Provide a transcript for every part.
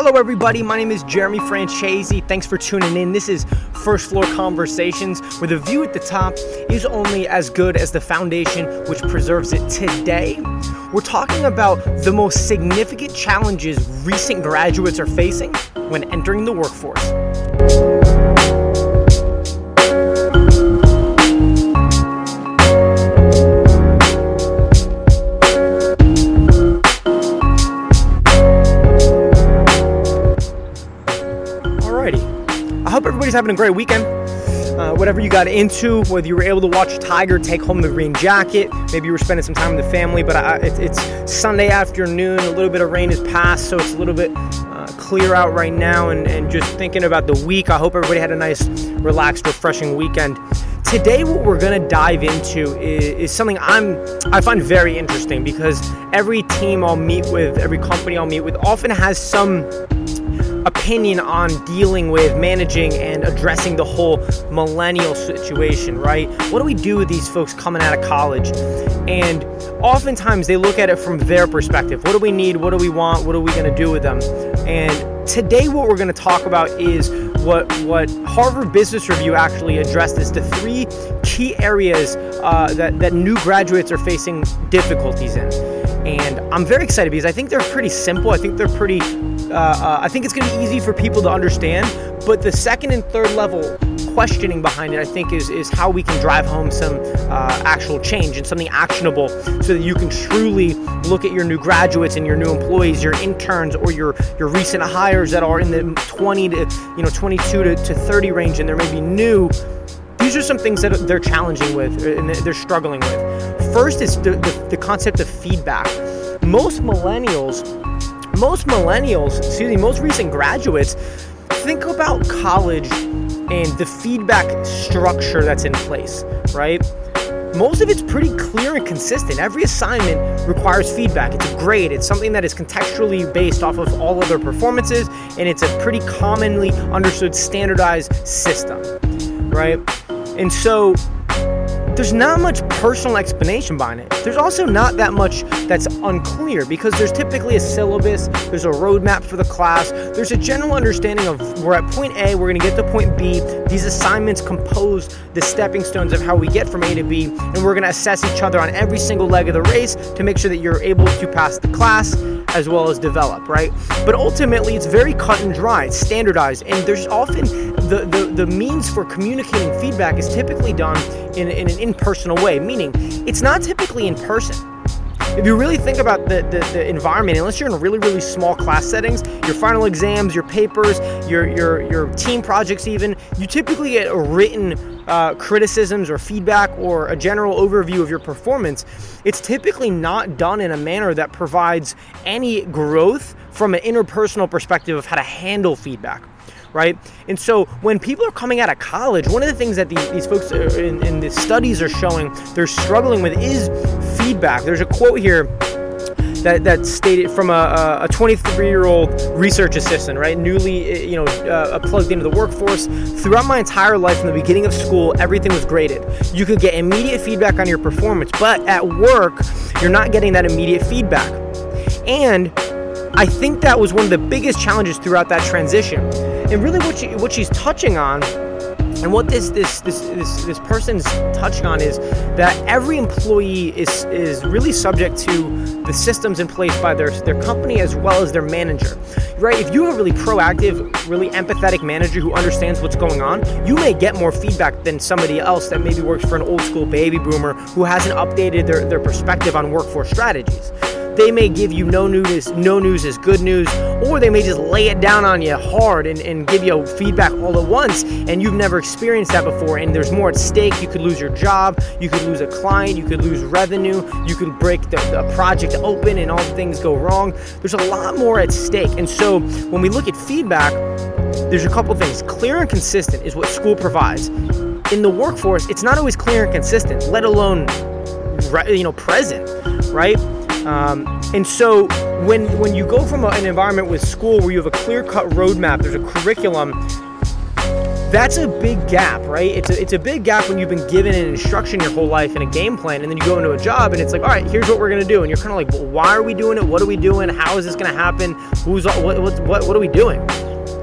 Hello, everybody. My name is Jeremy Franchese. Thanks for tuning in. This is First Floor Conversations, where the view at the top is only as good as the foundation which preserves it today. We're talking about the most significant challenges recent graduates are facing when entering the workforce. Everybody's having a great weekend. Uh, whatever you got into, whether you were able to watch Tiger take home the green jacket, maybe you were spending some time with the family, but I, it, it's Sunday afternoon, a little bit of rain has passed, so it's a little bit uh, clear out right now, and, and just thinking about the week. I hope everybody had a nice, relaxed, refreshing weekend. Today, what we're to dive into is, is, something I'm I find very interesting because every team I'll meet with, every company I'll meet with, often has some opinion on dealing with managing and addressing the whole millennial situation, right? What do we do with these folks coming out of college? And oftentimes they look at it from their perspective. What do we need? What do we want? What are we going to do with them? And today, what we're going to talk about is what what Harvard Business Review actually addressed is the three key areas uh, that that new graduates are facing difficulties in. And I'm very excited because I think they're pretty simple. I think they're pretty uh, uh, I think it's going to be easy for people to understand. But the second and third level questioning behind it, I think, is is how we can drive home some uh, actual change and something actionable, so that you can truly look at your new graduates and your new employees, your interns, or your your recent hires that are in the 20 to you know 22 to, to 30 range, and they're maybe new. These are some things that they're challenging with and they're struggling with. First is the, the, the concept of feedback. Most millennials most millennials, excuse me, most recent graduates think about college and the feedback structure that's in place, right? Most of it's pretty clear and consistent. Every assignment requires feedback. It's a grade, it's something that is contextually based off of all other performances, and it's a pretty commonly understood standardized system, right? And so there's not much personal explanation behind it. There's also not that much that's unclear because there's typically a syllabus, there's a roadmap for the class, there's a general understanding of we're at point A, we're going to get to point B. These assignments compose the stepping stones of how we get from A to B, and we're going to assess each other on every single leg of the race to make sure that you're able to pass the class as well as develop, right? But ultimately, it's very cut and dry, it's standardized, and there's often the, the, the means for communicating feedback is typically done in, in an impersonal way, meaning it's not typically in person. If you really think about the, the, the, environment, unless you're in really, really small class settings, your final exams, your papers, your, your, your team projects, even, you typically get written uh, criticisms or feedback or a general overview of your performance. It's typically not done in a manner that provides any growth from an interpersonal perspective of how to handle feedback right? And so when people are coming out of college, one of the things that these, these folks in, in the studies are showing they're struggling with is feedback. There's a quote here that, that stated from a, a 23 year old research assistant, right? Newly, eh, you know, uh, plugged into the workforce. Throughout my entire life, from the beginning of school, everything was graded. You could get immediate feedback on your performance, but at work, you're not getting that immediate feedback. And I think that was one of the biggest challenges throughout that transition. And really, what, she, what she's touching on and what this this this this, this person's touching on is that every employee is is really subject to the systems in place by their their company as well as their manager. Right? If you have a really proactive, really empathetic manager who understands what's going on, you may get more feedback than somebody else that maybe works for an old school baby boomer who hasn't updated their, their perspective on workforce strategies they may give you no news, no news is good news, or they may just lay it down on you hard and, and give you feedback all at once, and you've never experienced that before, and there's more at stake. You could lose your job, you could lose a client, you could lose revenue, you could break the, the project open, and all things go wrong. There's a lot more at stake, and so when we look at feedback, there's a couple things. Clear and consistent is what school provides. In the workforce, it's not always clear and consistent, let alone you know present, right? Um, and so when when you go from a, an environment with school where you have a clear cut roadmap, there's a curriculum. that's a big gap, right? It's a, it's a big gap when you've been given an instruction your whole life and a game plan, and then you go into a job and it's like, all right, here's what we're gonna do, and you're kind of like, well, why are we doing it? What are we doing? How is this gonna happen? Who's all, what what what, what are we doing?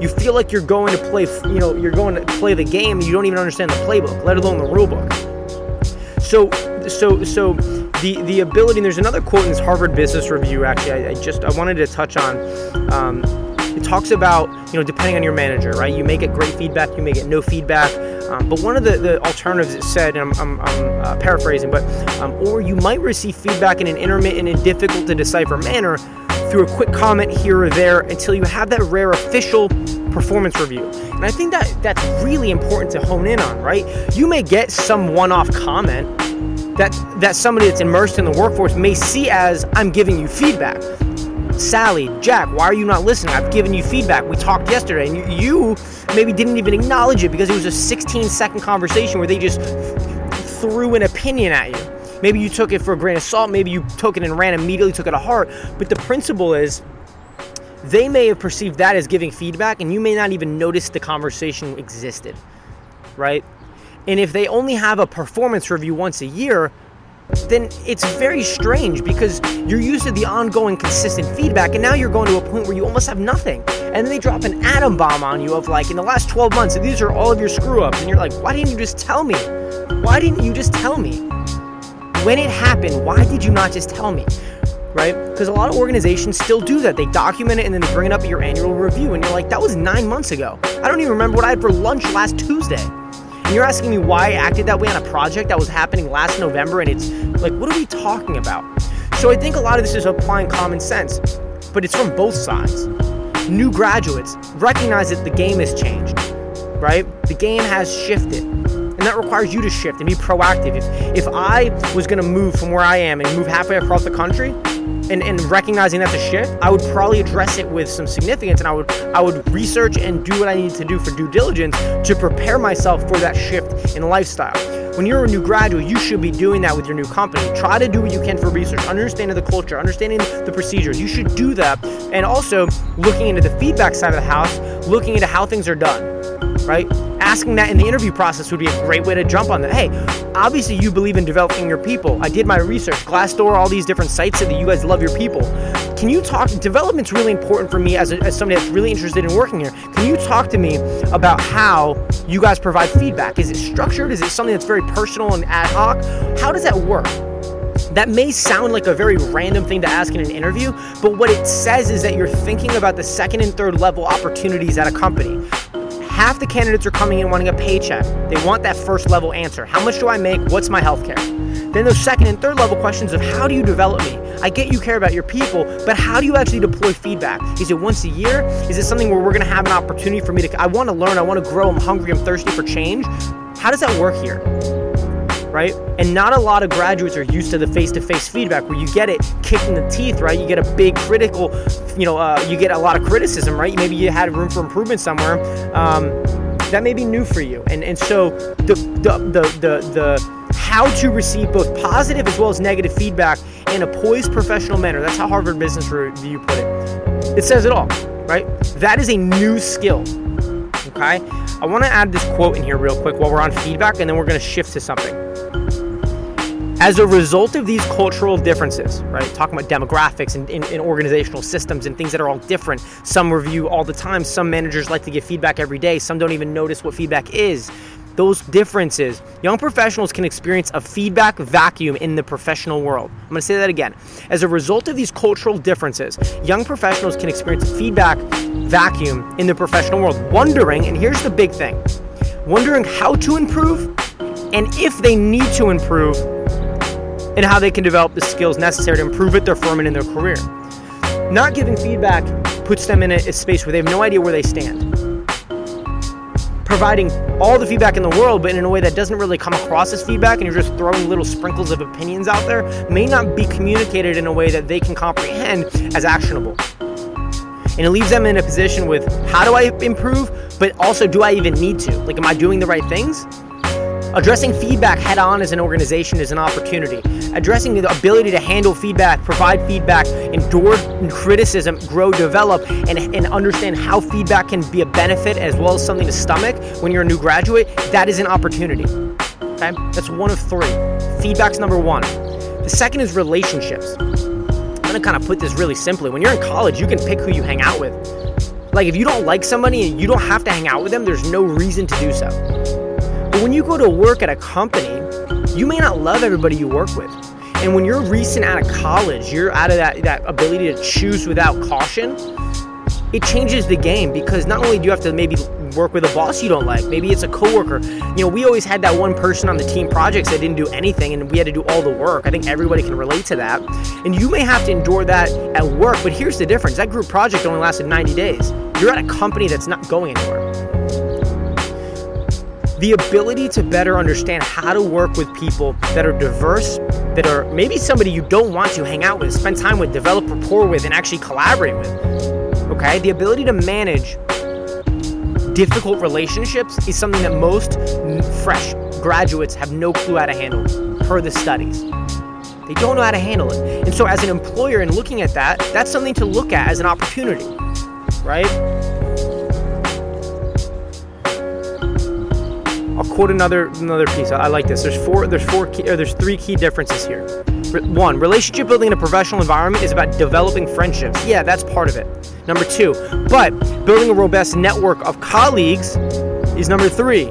You feel like you're going to play, you know, you're going to play the game, and you don't even understand the playbook, let alone the rule book. So, so, so the the ability. And there's another quote in this Harvard Business Review. Actually, I, I just I wanted to touch on. Um, it talks about, you know, depending on your manager, right? You may get great feedback, you may get no feedback. Um, but one of the, the alternatives it said, and I'm, I'm, I'm uh, paraphrasing, but, um, or you might receive feedback in an intermittent and difficult to decipher manner through a quick comment here or there until you have that rare official performance review. And I think that that's really important to hone in on, right? You may get some one-off comment that that somebody that's immersed in the workforce may see as I'm giving you feedback. Sally, Jack, why are you not listening? I've given you feedback. We talked yesterday, and you, you maybe didn't even acknowledge it because it was a 16 second conversation where they just threw an opinion at you. Maybe you took it for a grain of salt, maybe you took it and ran immediately, took it to heart. But the principle is they may have perceived that as giving feedback, and you may not even notice the conversation existed, right? And if they only have a performance review once a year, then it's very strange because you're used to the ongoing consistent feedback and now you're going to a point where you almost have nothing. And then they drop an atom bomb on you of like in the last 12 months, these are all of your screw ups. And you're like, why didn't you just tell me? Why didn't you just tell me? When it happened, why did you not just tell me? Right? Because a lot of organizations still do that. They document it and then they bring it up at your annual review. And you're like, that was nine months ago. I don't even remember what I had for lunch last Tuesday. And you're asking me why I acted that way on a project that was happening last November, and it's like, what are we talking about? So I think a lot of this is applying common sense, but it's from both sides. New graduates recognize that the game has changed, right? The game has shifted. And that requires you to shift and be proactive. If, if I was gonna move from where I am and move halfway across the country, and, and recognizing that's a shift, I would probably address it with some significance and I would I would research and do what I need to do for due diligence to prepare myself for that shift in lifestyle. When you're a new graduate, you should be doing that with your new company. Try to do what you can for research, understanding the culture, understanding the procedures. You should do that. And also looking into the feedback side of the house, looking into how things are done right? Asking that in the interview process would be a great way to jump on that. Hey, obviously you believe in developing your people. I did my research, Glassdoor, all these different sites said that you guys love your people. Can you talk? Development's really important for me as, a, as somebody that's really interested in working here. Can you talk to me about how you guys provide feedback? Is it structured? Is it something that's very personal and ad hoc? How does that work? That may sound like a very random thing to ask in an interview, but what it says is that you're thinking about the second and third level opportunities at a company half the candidates are coming in wanting a paycheck. They want that first level answer. How much do I make? What's my health care? Then those second and third level questions of how do you develop me? I get you care about your people, but how do you actually deploy feedback? Is it once a year? Is it something where we're gonna have an opportunity for me to I wanna learn, I wanna grow, I'm hungry, I'm thirsty for change? How does that work here? Right? And not a lot of graduates are used to the face-to-face feedback where you get it kicked in the teeth, right? You get a big critical, you know, uh, you get a lot of criticism, right? Maybe you had room for improvement somewhere. Um, that may be new for you, and and so the the the the, the how to receive both positive as well as negative feedback in a poised professional manner. That's how Harvard Business Review put it. It says it all, right? That is a new skill. Okay? I want to add this quote in here real quick while we're on feedback, and then we're going to shift to something. As a result of these cultural differences, right, talking about demographics and, and, and, organizational systems and things that are all different, some review all the time, some managers like to give feedback every day, some don't even notice what feedback is. Those differences, young professionals can experience a feedback vacuum in the professional world. I'm going to say that again. As a result of these cultural differences, young professionals can experience a feedback vacuum in the professional world, wondering, and here's the big thing wondering how to improve and if they need to improve and how they can develop the skills necessary to improve at their firm and in their career. Not giving feedback puts them in a, a space where they have no idea where they stand. Providing all the feedback in the world, but in a way that doesn't really come across as feedback, and you're just throwing little sprinkles of opinions out there, may not be communicated in a way that they can comprehend as actionable. And it leaves them in a position with how do I improve, but also do I even need to? Like, am I doing the right things? Addressing feedback head on as an organization is an opportunity. Addressing the ability to handle feedback, provide feedback, endure criticism, grow, develop, and, and understand how feedback can be a benefit as well as something to stomach when you're a new graduate, that is an opportunity. Okay? That's one of three. Feedback's number one. The second is relationships. I'm gonna kind of put this really simply. When you're in college, you can pick who you hang out with. Like, if you don't like somebody and you don't have to hang out with them, there's no reason to do so. When you go to work at a company, you may not love everybody you work with. And when you're recent out of college, you're out of that, that ability to choose without caution, it changes the game because not only do you have to maybe work with a boss you don't like, maybe it's a coworker. You know, we always had that one person on the team projects that didn't do anything and we had to do all the work. I think everybody can relate to that. And you may have to endure that at work, but here's the difference that group project only lasted 90 days. You're at a company that's not going anywhere. The ability to better understand how to work with people that are diverse, that are maybe somebody you don't want to hang out with, spend time with, develop rapport with, and actually collaborate with. Okay? The ability to manage difficult relationships is something that most fresh graduates have no clue how to handle, per the studies. They don't know how to handle it. And so, as an employer, and looking at that, that's something to look at as an opportunity, right? Quote another another piece. I, I like this. There's four. There's four. Key, or there's three key differences here. One, relationship building in a professional environment is about developing friendships. Yeah, that's part of it. Number two, but building a robust network of colleagues is number three.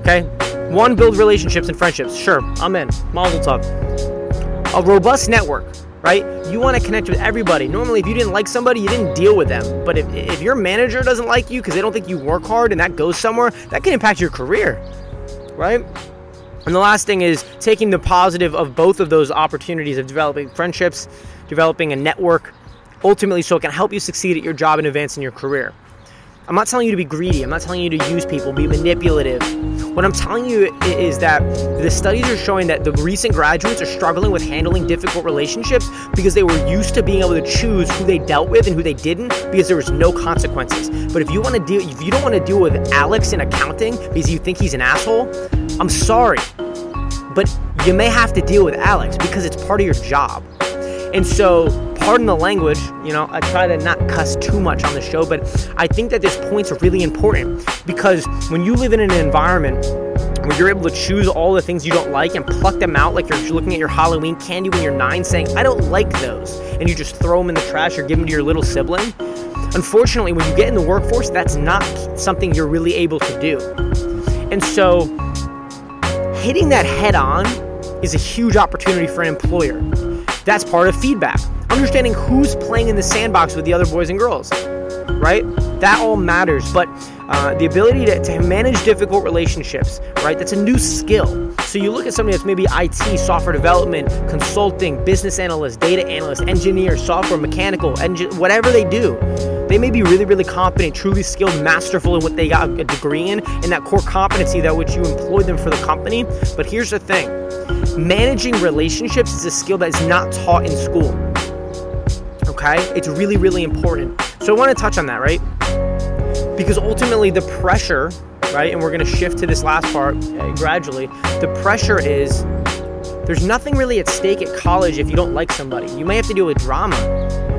Okay, one, build relationships and friendships. Sure, I'm in. Mazel tov. A robust network, right? You want to connect with everybody. Normally, if you didn't like somebody, you didn't deal with them. But if, if your manager doesn't like you because they don't think you work hard and that goes somewhere, that can impact your career right? And the last thing is taking the positive of both of those opportunities of developing friendships, developing a network, ultimately so it can help you succeed at your job and advance in your career. I'm not telling you to be greedy. I'm not telling you to use people, be manipulative. What I'm telling you is that the studies are showing that the recent graduates are struggling with handling difficult relationships because they were used to being able to choose who they dealt with and who they didn't because there was no consequences. But if you want to deal if you don't want to deal with Alex in accounting because you think he's an asshole, I'm sorry. But you may have to deal with Alex because it's part of your job. And so pardon the language, you know, I try to not cuss too much on the show, but I think that this point's really important because when you live in an environment where you're able to choose all the things you don't like and pluck them out like you're looking at your Halloween candy when you're nine saying, I don't like those, and you just throw them in the trash or give them to your little sibling. Unfortunately, when you get in the workforce, that's not something you're really able to do. And so, hitting that head on is a huge opportunity for an employer. That's part of feedback understanding who's playing in the sandbox with the other boys and girls, right? That all matters. But uh, the ability to, to manage difficult relationships, right? That's a new skill. So you look at somebody that's maybe IT, software development, consulting, business analyst, data analyst, engineer, software, mechanical, engi- whatever they do. They may be really, really competent, truly skilled, masterful in what they got a degree in, and that core competency that which you employ them for the company. But here's the thing managing relationships is a skill that is not taught in school okay? It's really, really important. So I want to touch on that, right? Because ultimately, the pressure, right, and we're going to shift to this last part gradually, the pressure is there's nothing really at stake at college if you don't like somebody. You may have to deal with drama.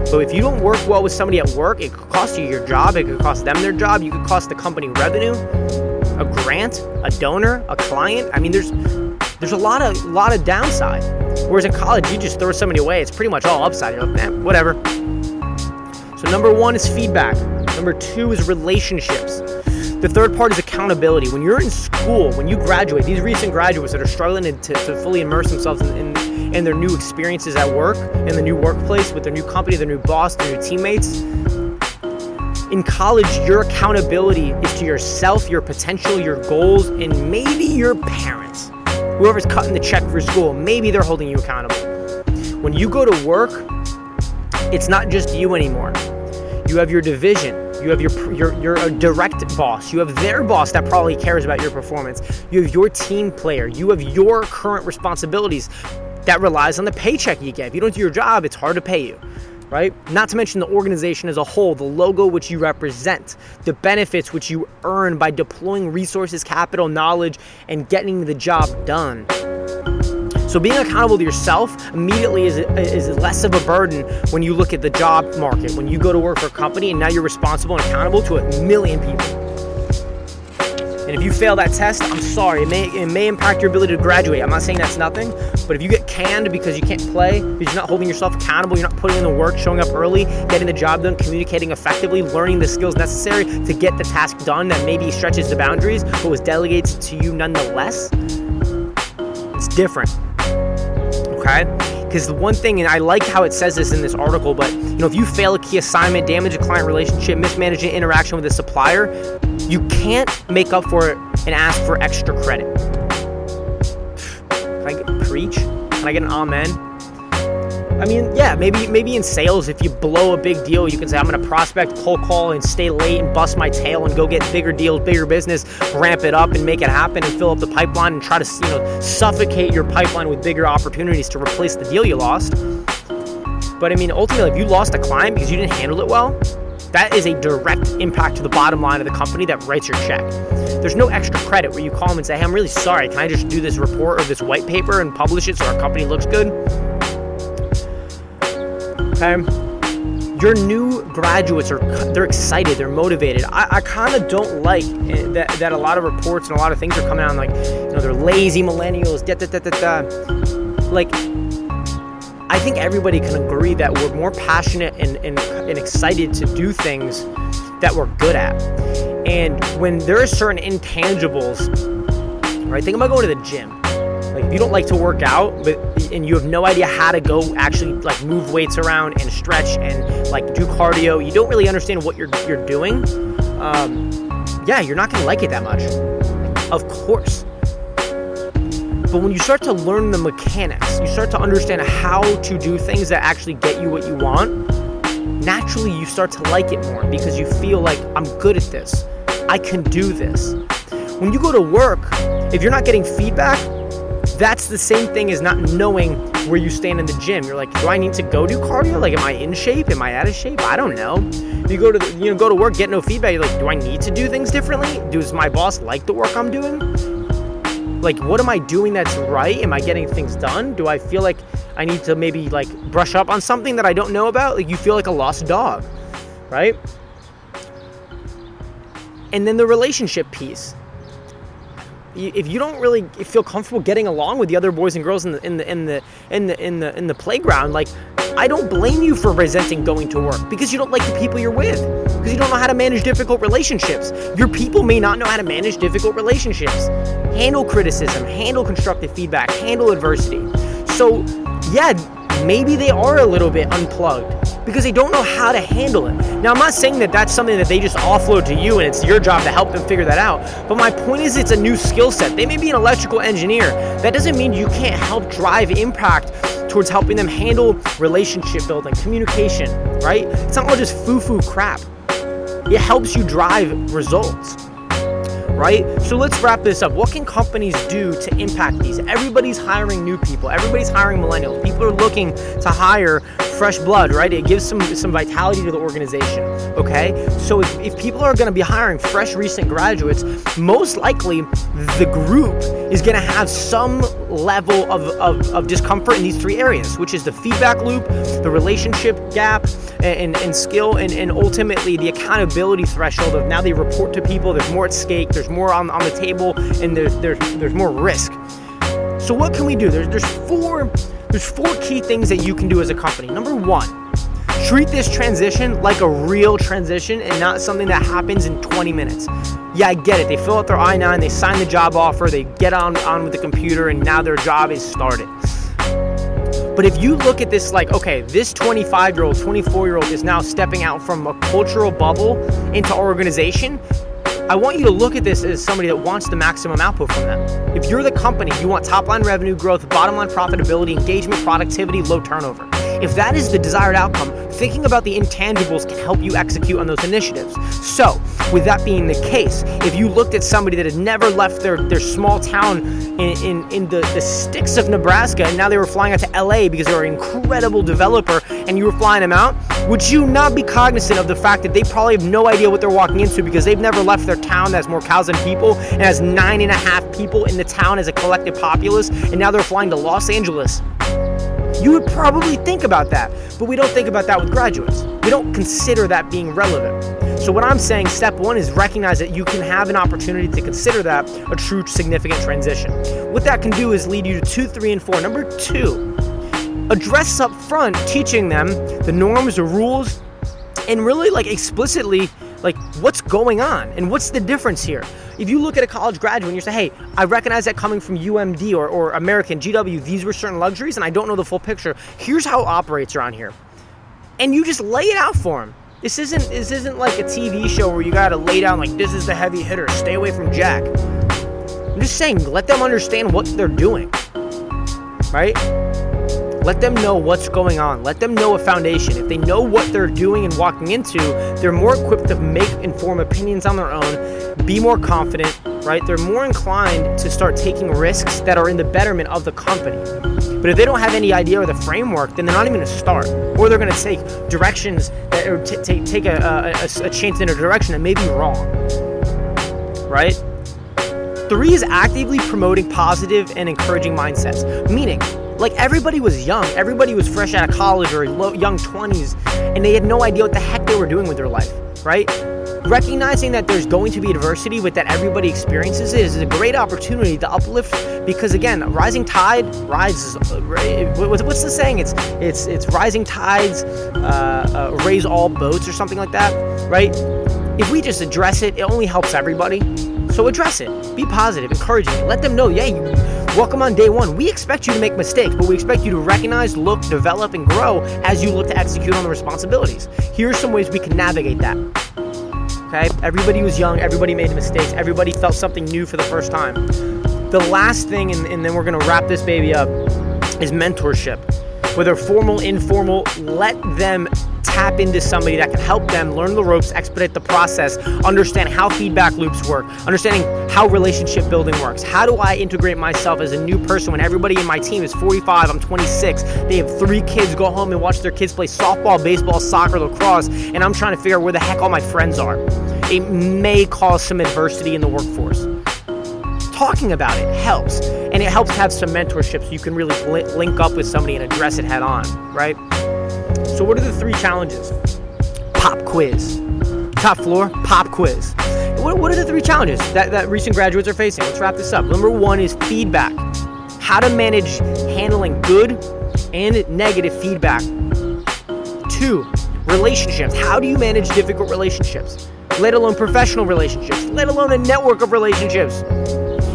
But if you don't work well with somebody at work, it could cost you your job, it could cost them their job, you could cost the company revenue, a grant, a donor, a client. I mean, there's there's a lot of lot of downside. Whereas in college, you just throw somebody away. It's pretty much all upside. You're like, man, whatever. So number one is feedback. Number two is relationships. The third part is accountability. When you're in school, when you graduate, these recent graduates that are struggling to, to fully immerse themselves in, in, in their new experiences at work, in the new workplace, with their new company, their new boss, their new teammates, in college, your accountability is to yourself, your potential, your goals, and maybe your parents whoever's cutting the check for school, maybe they're holding you accountable. When you go to work, it's not just you anymore. You have your division. You have your your your uh, direct boss. You have their boss that probably cares about your performance. You have your team player. You have your current responsibilities that relies on the paycheck you get. If you don't do your job, it's hard to pay you. right? Not to mention the organization as a whole, the logo which you represent, the benefits which you earn by deploying resources, capital, knowledge, and getting the job done. So being accountable to yourself immediately is, is less of a burden when you look at the job market, when you go to work for a company and now you're responsible and accountable to a million people. And if you fail that test, I'm sorry. It may, it may impact your ability to graduate. I'm not saying that's nothing, but if you get canned because you can't play, because you're not holding yourself accountable, you're not putting in the work, showing up early, getting the job done, communicating effectively, learning the skills necessary to get the task done that maybe stretches the boundaries, but was delegated to you nonetheless, it's different. Okay? Because the one thing, and I like how it says this in this article, but you know, if you fail a key assignment, damage a client relationship, mismanage an interaction with a supplier, you can't make up for it and ask for extra credit. Can I get, preach? Can I get an amen? I mean, yeah, maybe maybe in sales, if you blow a big deal, you can say I'm gonna prospect, cold call, and stay late and bust my tail and go get bigger deals, bigger business, ramp it up and make it happen and fill up the pipeline and try to you know suffocate your pipeline with bigger opportunities to replace the deal you lost. But I mean, ultimately, if you lost a client because you didn't handle it well, that is a direct impact to the bottom line of the company that writes your check. There's no extra credit where you call them and say, hey, I'm really sorry. Can I just do this report or this white paper and publish it so our company looks good? Okay. Your new graduates are they're excited, they're motivated. I, I kind of don't like eh, that, that a lot of reports and a lot of things are coming out like, you know, they're lazy millennials, da da da da da. Like I think everybody can agree that we're more passionate and, and, and excited to do things that we're good at. And when there are certain intangibles, right? Think about going to the gym. You don't like to work out, but and you have no idea how to go actually like move weights around and stretch and like do cardio, you don't really understand what you're you're doing. Um, yeah, you're not gonna like it that much. Of course. But when you start to learn the mechanics, you start to understand how to do things that actually get you what you want, naturally you start to like it more because you feel like I'm good at this. I can do this. When you go to work, if you're not getting feedback, that's the same thing as not knowing where you stand in the gym. You're like, do I need to go do cardio? Like, am I in shape? Am I out of shape? I don't know. You go to the, you know go to work, get no feedback. You're like, do I need to do things differently? Does my boss like the work I'm doing? like what am i doing that's right am i getting things done do i feel like i need to maybe like brush up on something that i don't know about like you feel like a lost dog right and then the relationship piece if you don't really feel comfortable getting along with the other boys and girls in the in the in the in the in the, in the playground like I don't blame you for resenting going to work because you don't like the people you're with, because you don't know how to manage difficult relationships. Your people may not know how to manage difficult relationships. Handle criticism, handle constructive feedback, handle adversity. So, yeah, maybe they are a little bit unplugged because they don't know how to handle it. Now, I'm not saying that that's something that they just offload to you and it's your job to help them figure that out. But my point is, it's a new skill set. They may be an electrical engineer. That doesn't mean you can't help drive impact towards helping them handle relationship building, communication, right? It's not all just foo foo crap. It helps you drive results right? So let's wrap this up. What can companies do to impact these? Everybody's hiring new people. Everybody's hiring millennials. People are looking to hire fresh blood, right? It gives some some vitality to the organization. Okay, so if, if people are going to be hiring fresh, recent graduates, most likely the group is going to have some level of, of, of discomfort in these three areas, which is the feedback loop, the relationship gap, and, and, and skill, and, and ultimately the accountability threshold of now they report to people. There's more at stake. There's more on, on the table, and there's there's there's more risk. So what can we do? There's there's four there's four key things that you can do as a company. Number one, treat this transition like a real transition and not something that happens in 20 minutes. Yeah, I get it. They fill out their I 9, they sign the job offer, they get on, on with the computer, and now their job is started. But if you look at this like, okay, this 25 year old, 24 year old is now stepping out from a cultural bubble into our organization, I want you to look at this as somebody that wants the maximum output from them. If you're the company, you want top line revenue growth, bottom line profitability, engagement, productivity, low turnover. If that is the desired outcome, thinking about the intangibles can help you execute on those initiatives. So, with that being the case, if you looked at somebody that had never left their, their small town in, in, in the, the sticks of Nebraska and now they were flying out to LA because they were an incredible developer and you were flying them out, would you not be cognizant of the fact that they probably have no idea what they're walking into because they've never left their town that has more cows than people and has nine and a half people in the town as a collective populace and now they're flying to Los Angeles? You would probably think about that, but we don't think about that with graduates. We don't consider that being relevant. So, what I'm saying, step one is recognize that you can have an opportunity to consider that a true significant transition. What that can do is lead you to two, three, and four. Number two, address up front teaching them the norms, the rules, and really like explicitly like what's going on? And what's the difference here? If you look at a college graduate and you say hey i recognize that coming from umd or, or american gw these were certain luxuries and i don't know the full picture. Here's how it operates around here. And you just lay it out for them this isn't this isn't like a tv show where you gotta lay down like this is the heavy hitter stay away from jack. I'm just saying let them understand what they're doing. Right let them know what's going on. Let them know a foundation. If they know what they're doing and walking into, they're more equipped to make informed opinions on their own, be more confident, right? They're more inclined to start taking risks that are in the betterment of the company. But if they don't have any idea or the framework, then they're not even going to start. Or they're going to take directions that, t- t- take a, a, a chance in a direction that may be wrong, right? Three is actively promoting positive and encouraging mindsets, meaning like everybody was young, everybody was fresh out of college or young 20s, and they had no idea what the heck they were doing with their life, right? Recognizing that there's going to be adversity, but that everybody experiences it is a great opportunity to uplift. Because again, rising tide rises. Uh, what's the saying? It's it's it's rising tides uh, uh, raise all boats or something like that, right? If we just address it, it only helps everybody. So address it. Be positive, encouraging. Let them know, yeah, you, welcome on day one. We expect you to make mistakes, but we expect you to recognize, look, develop, and grow as you look to execute on the responsibilities. Here are some ways we can navigate that. Okay? Everybody was young, everybody made mistakes, everybody felt something new for the first time. The last thing, and, and then we're gonna wrap this baby up, is mentorship. Whether formal, informal, let them tap into somebody that can help them learn the ropes, expedite the process, understand how feedback loops work, understanding how relationship building works. How do I integrate myself as a new person when everybody in my team is 45, I'm 26, they have three kids, go home and watch their kids play softball, baseball, soccer, lacrosse, and I'm trying to figure out where the heck all my friends are. It may cause some adversity in the workforce. Talking about it helps, and it helps have some mentorship so you can really link up with somebody and address it head on, right? So, what are the three challenges? Pop quiz. Top floor, pop quiz. What, what are the three challenges that, that recent graduates are facing? Let's wrap this up. Number one is feedback. How to manage handling good and negative feedback. Two, relationships. How do you manage difficult relationships? Let alone professional relationships, let alone a network of relationships.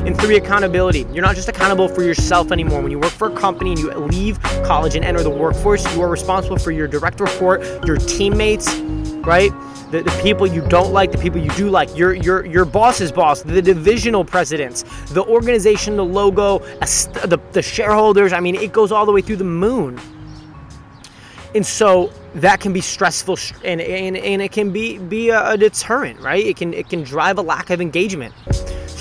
And three, accountability. You're not just accountable for yourself anymore. When you work for a company and you leave college and enter the workforce, you are responsible for your direct report, your teammates, right? The, the people you don't like, the people you do like, your your your boss's boss, the divisional presidents, the organization, the logo, the, the shareholders. I mean, it goes all the way through the moon. And so that can be stressful and, and, and it can be, be a, a deterrent, right? It can, it can drive a lack of engagement.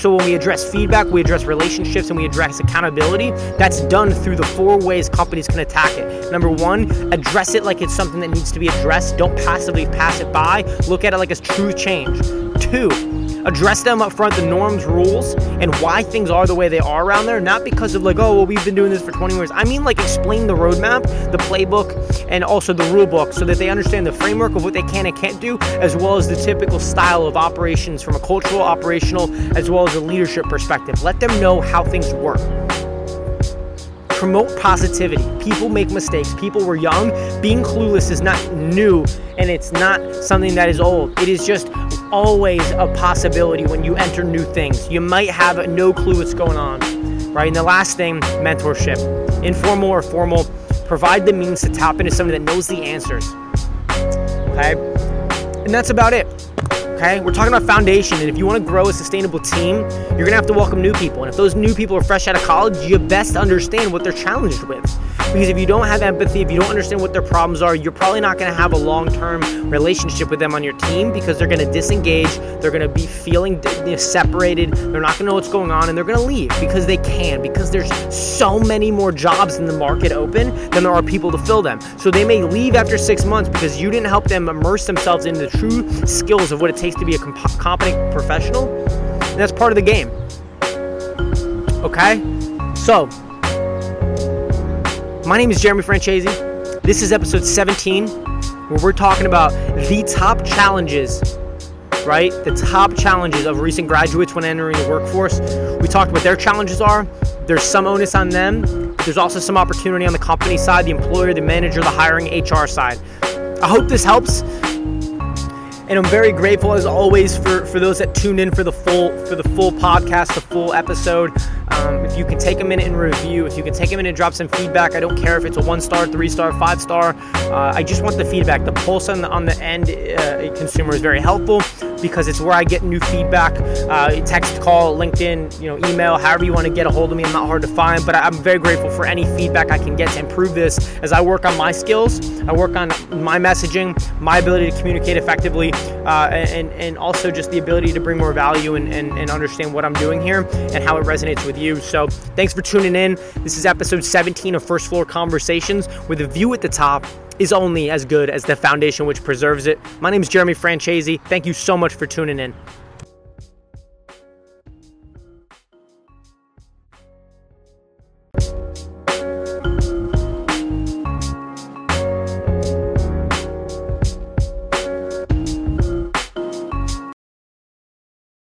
So when we address feedback, we address relationships, and we address accountability, that's done through the four ways companies can attack it. Number one, address it like it's something that needs to be addressed. Don't passively pass it by. Look at it like it's true change. Two, address them up front, the norms, rules, and why things are the way they are around there. Not because of like, oh, well, we've been doing this for 20 years. I mean, like, explain the roadmap, the playbook, and also the rule book so that they understand the framework of what they can and can't do, as well as the typical style of operations from a cultural, operational, as well as a leadership perspective. Let them know how things work promote positivity. People make mistakes. People were young. Being clueless is not new and it's not something that is old. It is just always a possibility when you enter new things. You might have no clue what's going on, right? And the last thing, mentorship. Informal or formal, provide the means to tap into somebody that knows the answers. Okay? And that's about it. Okay, we're talking about foundation, and if you want to grow a sustainable team, you're gonna have to welcome new people. And if those new people are fresh out of college, you best understand what they're challenged with. Because if you don't have empathy, if you don't understand what their problems are, you're probably not going to have a long term relationship with them on your team because they're going to disengage. They're going to be feeling separated. They're not going to know what's going on and they're going to leave because they can, because there's so many more jobs in the market open than there are people to fill them. So they may leave after six months because you didn't help them immerse themselves into the true skills of what it takes to be a comp- competent professional. And that's part of the game. Okay? So, my name is Jeremy Francesi. This is episode 17, where we're talking about the top challenges, right? The top challenges of recent graduates when entering the workforce. We talked what their challenges are. There's some onus on them. There's also some opportunity on the company side, the employer, the manager, the hiring, HR side. I hope this helps and I'm very grateful as always for, for those that tune in for the full for the full podcast, the full episode. Um, if you can take a minute and review, if you can take a minute and drop some feedback, I don't care if it's a one star, three star, five star. Uh, I just want the feedback. The pulse on the on the end uh, consumer is very helpful because it's where I get new feedback. Uh, text, call, LinkedIn, you know, email, however you want to get a hold of me. I'm not hard to find, but I'm very grateful for any feedback I can get to improve this as I work on my skills. I work on my messaging, my ability to communicate effectively, uh, and and also just the ability to bring more value and, and, and understand what I'm doing here and how it resonates with you. So thanks for tuning in. This is episode 17 of First Floor Conversations with a view at the top is only as good as the foundation which preserves it. My name is Jeremy Francesi. Thank you so much for tuning in. you